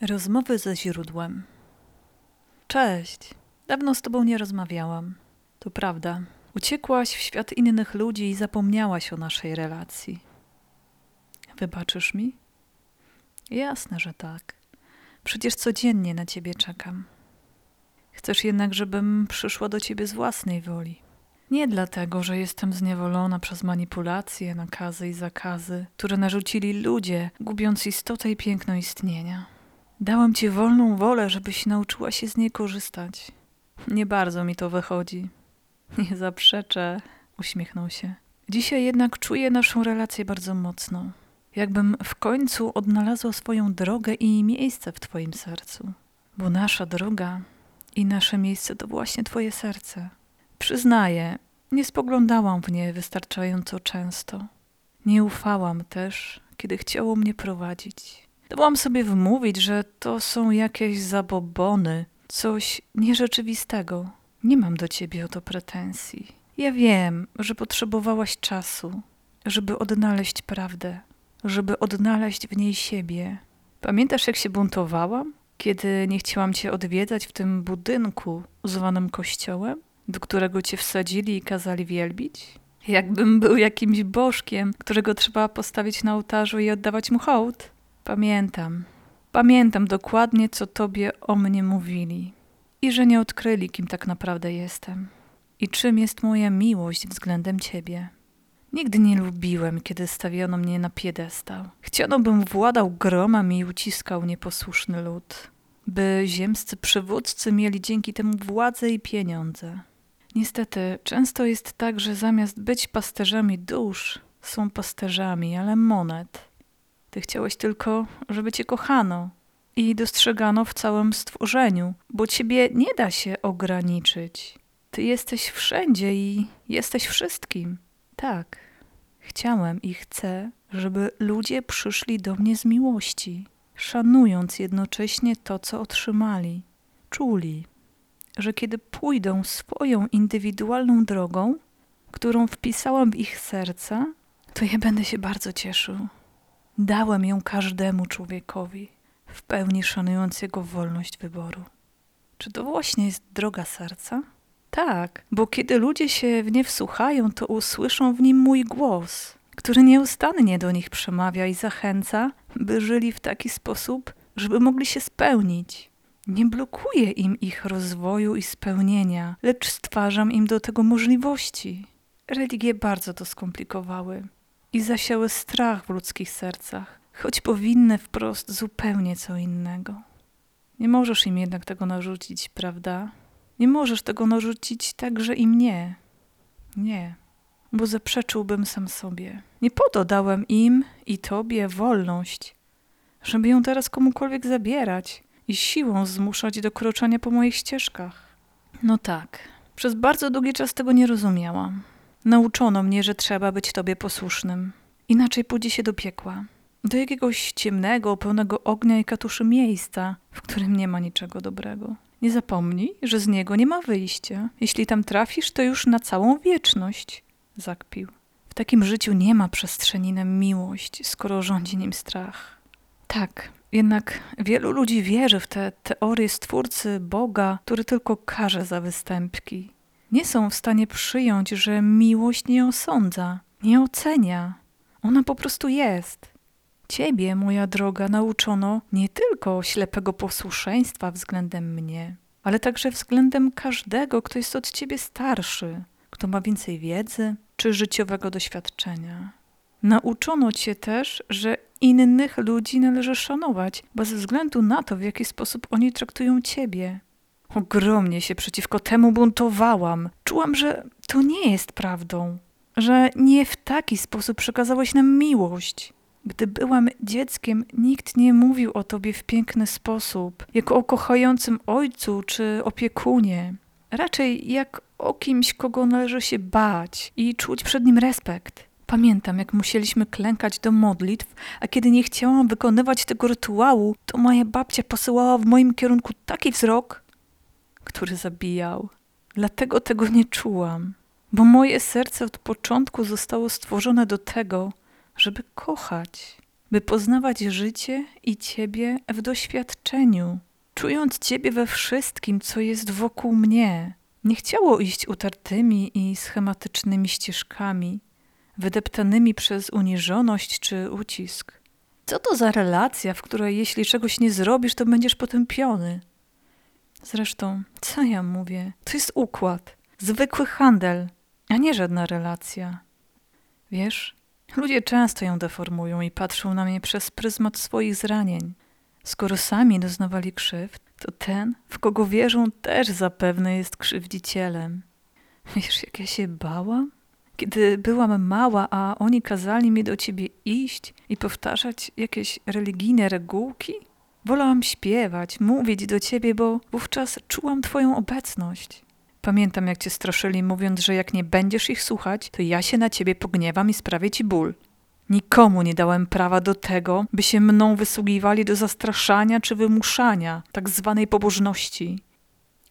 Rozmowy ze źródłem. Cześć. Dawno z tobą nie rozmawiałam. To prawda. Uciekłaś w świat innych ludzi i zapomniałaś o naszej relacji. Wybaczysz mi? Jasne, że tak. Przecież codziennie na ciebie czekam. Chcesz jednak, żebym przyszła do ciebie z własnej woli. Nie dlatego, że jestem zniewolona przez manipulacje, nakazy i zakazy, które narzucili ludzie, gubiąc istotę i piękno istnienia. Dałam ci wolną wolę, żebyś nauczyła się z niej korzystać. Nie bardzo mi to wychodzi. Nie zaprzeczę, uśmiechnął się. Dzisiaj jednak czuję naszą relację bardzo mocno. Jakbym w końcu odnalazła swoją drogę i miejsce w Twoim sercu. Bo nasza droga i nasze miejsce to właśnie Twoje serce. Przyznaję, nie spoglądałam w nie wystarczająco często. Nie ufałam też, kiedy chciało mnie prowadzić. Dałam sobie wmówić, że to są jakieś zabobony, coś nierzeczywistego. Nie mam do ciebie o to pretensji. Ja wiem, że potrzebowałaś czasu, żeby odnaleźć prawdę, żeby odnaleźć w niej siebie. Pamiętasz, jak się buntowałam? Kiedy nie chciałam cię odwiedzać w tym budynku zwanym kościołem, do którego cię wsadzili i kazali wielbić? Jakbym był jakimś bożkiem, którego trzeba postawić na ołtarzu i oddawać mu hołd. Pamiętam. Pamiętam dokładnie, co tobie o mnie mówili. I że nie odkryli, kim tak naprawdę jestem. I czym jest moja miłość względem ciebie. Nigdy nie lubiłem, kiedy stawiono mnie na piedestał. Chciano, bym władał gromem i uciskał nieposłuszny lud. By ziemscy przywódcy mieli dzięki temu władzę i pieniądze. Niestety, często jest tak, że zamiast być pasterzami dusz, są pasterzami, ale monet. Ty chciałeś tylko, żeby cię kochano i dostrzegano w całym stworzeniu, bo ciebie nie da się ograniczyć. Ty jesteś wszędzie i jesteś wszystkim. Tak, chciałem i chcę, żeby ludzie przyszli do mnie z miłości, szanując jednocześnie to, co otrzymali. Czuli, że kiedy pójdą swoją indywidualną drogą, którą wpisałam w ich serca, to ja będę się bardzo cieszył. Dałem ją każdemu człowiekowi, w pełni szanując jego wolność wyboru. Czy to właśnie jest droga serca? Tak, bo kiedy ludzie się w nie wsłuchają, to usłyszą w nim mój głos, który nieustannie do nich przemawia i zachęca, by żyli w taki sposób, żeby mogli się spełnić. Nie blokuję im ich rozwoju i spełnienia, lecz stwarzam im do tego możliwości. Religie bardzo to skomplikowały i zasiały strach w ludzkich sercach, choć powinny wprost zupełnie co innego. Nie możesz im jednak tego narzucić, prawda? Nie możesz tego narzucić także i mnie. Nie, bo zaprzeczyłbym sam sobie. Nie po to dałem im i tobie wolność, żeby ją teraz komukolwiek zabierać i siłą zmuszać do kroczenia po moich ścieżkach. No tak, przez bardzo długi czas tego nie rozumiałam. Nauczono mnie, że trzeba być tobie posłusznym. Inaczej pójdzie się do piekła. Do jakiegoś ciemnego, pełnego ognia i katuszy miejsca, w którym nie ma niczego dobrego. Nie zapomnij, że z niego nie ma wyjścia. Jeśli tam trafisz, to już na całą wieczność. Zakpił. W takim życiu nie ma przestrzeni na miłość, skoro rządzi nim strach. Tak, jednak wielu ludzi wierzy w te teorie stwórcy Boga, który tylko karze za występki. Nie są w stanie przyjąć, że miłość nie osądza, nie ocenia. Ona po prostu jest. Ciebie, moja droga, nauczono nie tylko ślepego posłuszeństwa względem mnie, ale także względem każdego, kto jest od ciebie starszy, kto ma więcej wiedzy czy życiowego doświadczenia. Nauczono cię też, że innych ludzi należy szanować, bez względu na to, w jaki sposób oni traktują ciebie. Ogromnie się przeciwko temu buntowałam. Czułam, że to nie jest prawdą, że nie w taki sposób przekazałeś nam miłość. Gdy byłam dzieckiem, nikt nie mówił o tobie w piękny sposób, jako o kochającym ojcu czy opiekunie. Raczej jak o kimś, kogo należy się bać i czuć przed nim respekt. Pamiętam, jak musieliśmy klękać do modlitw, a kiedy nie chciałam wykonywać tego rytuału, to moja babcia posyłała w moim kierunku taki wzrok, który zabijał. Dlatego tego nie czułam, bo moje serce od początku zostało stworzone do tego, żeby kochać. by poznawać życie i Ciebie w doświadczeniu, czując Ciebie we wszystkim, co jest wokół mnie. Nie chciało iść utartymi i schematycznymi ścieżkami, wydeptanymi przez uniżoność czy ucisk. Co to za relacja, w której jeśli czegoś nie zrobisz, to będziesz potępiony? Zresztą, co ja mówię? To jest układ, zwykły handel, a nie żadna relacja. Wiesz, ludzie często ją deformują i patrzą na mnie przez pryzmat swoich zranień. Skoro sami doznawali krzywd, to ten, w kogo wierzą, też zapewne jest krzywdzicielem. Wiesz, jak ja się bałam? Kiedy byłam mała, a oni kazali mi do ciebie iść i powtarzać jakieś religijne regułki, wolałam śpiewać, mówić do ciebie, bo wówczas czułam twoją obecność. Pamiętam, jak cię straszyli, mówiąc, że jak nie będziesz ich słuchać, to ja się na ciebie pogniewam i sprawię ci ból. Nikomu nie dałem prawa do tego, by się mną wysługiwali do zastraszania czy wymuszania tak zwanej pobożności.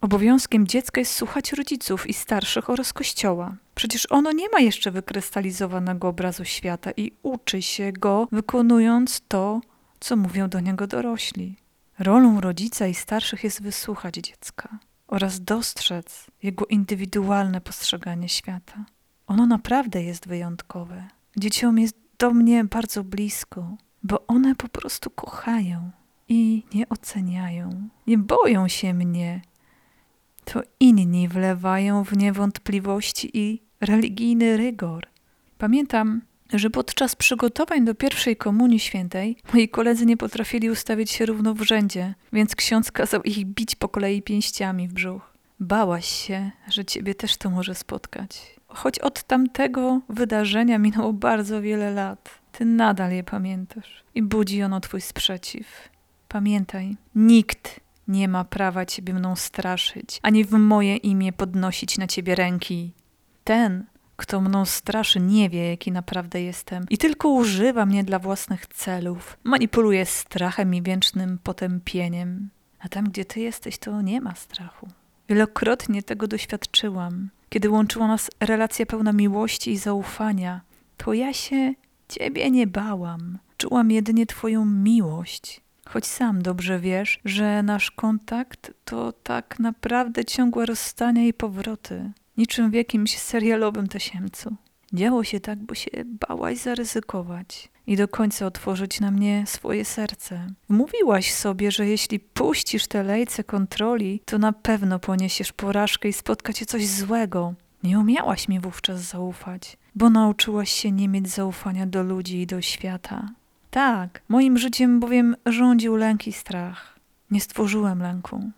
Obowiązkiem dziecka jest słuchać rodziców i starszych oraz kościoła. Przecież ono nie ma jeszcze wykrystalizowanego obrazu świata i uczy się go, wykonując to, co mówią do niego dorośli. Rolą rodzica i starszych jest wysłuchać dziecka oraz dostrzec jego indywidualne postrzeganie świata. Ono naprawdę jest wyjątkowe. Dzieciom jest do mnie bardzo blisko, bo one po prostu kochają i nie oceniają, nie boją się mnie. To inni wlewają w nie wątpliwości i religijny rygor. Pamiętam, że podczas przygotowań do pierwszej komunii świętej moi koledzy nie potrafili ustawić się równo w rzędzie, więc ksiądz kazał ich bić po kolei pięściami w brzuch. Bałaś się, że ciebie też to może spotkać. Choć od tamtego wydarzenia minęło bardzo wiele lat, ty nadal je pamiętasz i budzi ono twój sprzeciw. Pamiętaj, nikt nie ma prawa ciebie mną straszyć, ani w moje imię podnosić na ciebie ręki. Ten, kto mną straszy, nie wie, jaki naprawdę jestem i tylko używa mnie dla własnych celów. Manipuluje strachem i wiecznym potępieniem. A tam, gdzie ty jesteś, to nie ma strachu. Wielokrotnie tego doświadczyłam. Kiedy łączyła nas relacja pełna miłości i zaufania, to ja się ciebie nie bałam. Czułam jedynie twoją miłość. Choć sam dobrze wiesz, że nasz kontakt to tak naprawdę ciągłe rozstania i powroty niczym w jakimś serialowym tasiemcu. Działo się tak, bo się bałaś zaryzykować i do końca otworzyć na mnie swoje serce. Mówiłaś sobie, że jeśli puścisz te lejce kontroli, to na pewno poniesiesz porażkę i spotka cię coś złego. Nie umiałaś mi wówczas zaufać, bo nauczyłaś się nie mieć zaufania do ludzi i do świata. Tak, moim życiem bowiem rządził lęk i strach. Nie stworzyłem lęku.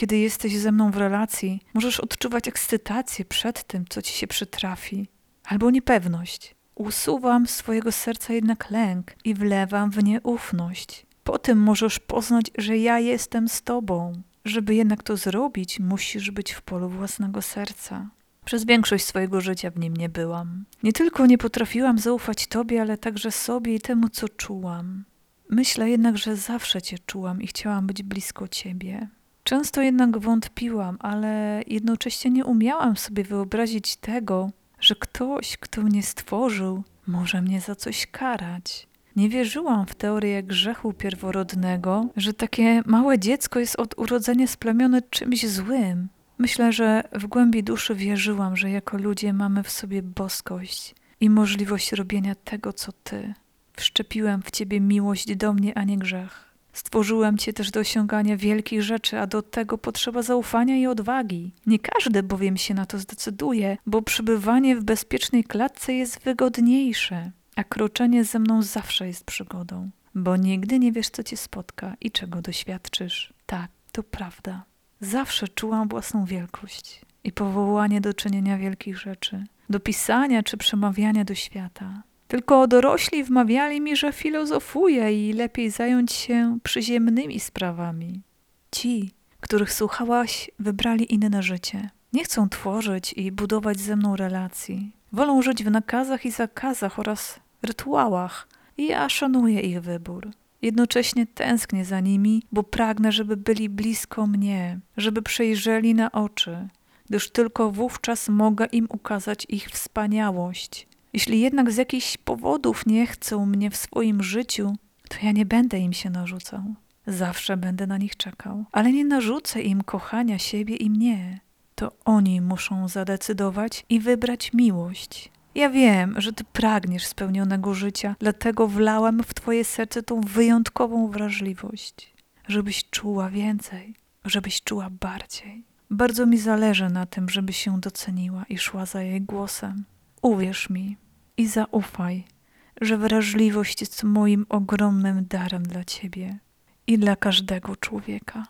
Kiedy jesteś ze mną w relacji, możesz odczuwać ekscytację przed tym, co ci się przytrafi, albo niepewność. Usuwam z swojego serca jednak lęk i wlewam w nie ufność. Potem możesz poznać, że ja jestem z tobą. Żeby jednak to zrobić, musisz być w polu własnego serca. Przez większość swojego życia w nim nie byłam. Nie tylko nie potrafiłam zaufać tobie, ale także sobie i temu, co czułam. Myślę jednak, że zawsze cię czułam i chciałam być blisko ciebie. Często jednak wątpiłam, ale jednocześnie nie umiałam sobie wyobrazić tego, że ktoś, kto mnie stworzył, może mnie za coś karać. Nie wierzyłam w teorię grzechu pierworodnego, że takie małe dziecko jest od urodzenia splamione czymś złym. Myślę, że w głębi duszy wierzyłam, że jako ludzie mamy w sobie boskość i możliwość robienia tego, co ty. Wszczepiłem w ciebie miłość do mnie, a nie grzech. Stworzyłem cię też do osiągania wielkich rzeczy, a do tego potrzeba zaufania i odwagi. Nie każdy bowiem się na to zdecyduje, bo przebywanie w bezpiecznej klatce jest wygodniejsze, a kroczenie ze mną zawsze jest przygodą, bo nigdy nie wiesz, co cię spotka i czego doświadczysz. Tak, to prawda. Zawsze czułam własną wielkość i powołanie do czynienia wielkich rzeczy, do pisania czy przemawiania do świata. Tylko dorośli wmawiali mi, że filozofuję i lepiej zająć się przyziemnymi sprawami. Ci, których słuchałaś, wybrali inne życie. Nie chcą tworzyć i budować ze mną relacji. Wolą żyć w nakazach i zakazach oraz rytuałach. I ja szanuję ich wybór. Jednocześnie tęsknię za nimi, bo pragnę, żeby byli blisko mnie, żeby przejrzeli na oczy, gdyż tylko wówczas mogę im ukazać ich wspaniałość Jeśli jednak z jakichś powodów nie chcą mnie w swoim życiu, to ja nie będę im się narzucał. Zawsze będę na nich czekał, ale nie narzucę im kochania siebie i mnie. To oni muszą zadecydować i wybrać miłość. Ja wiem, że ty pragniesz spełnionego życia, dlatego wlałem w twoje serce tą wyjątkową wrażliwość, żebyś czuła więcej, żebyś czuła bardziej. Bardzo mi zależy na tym, żebyś się doceniła i szła za jej głosem. Uwierz mi i zaufaj, że wrażliwość jest moim ogromnym darem dla ciebie i dla każdego człowieka.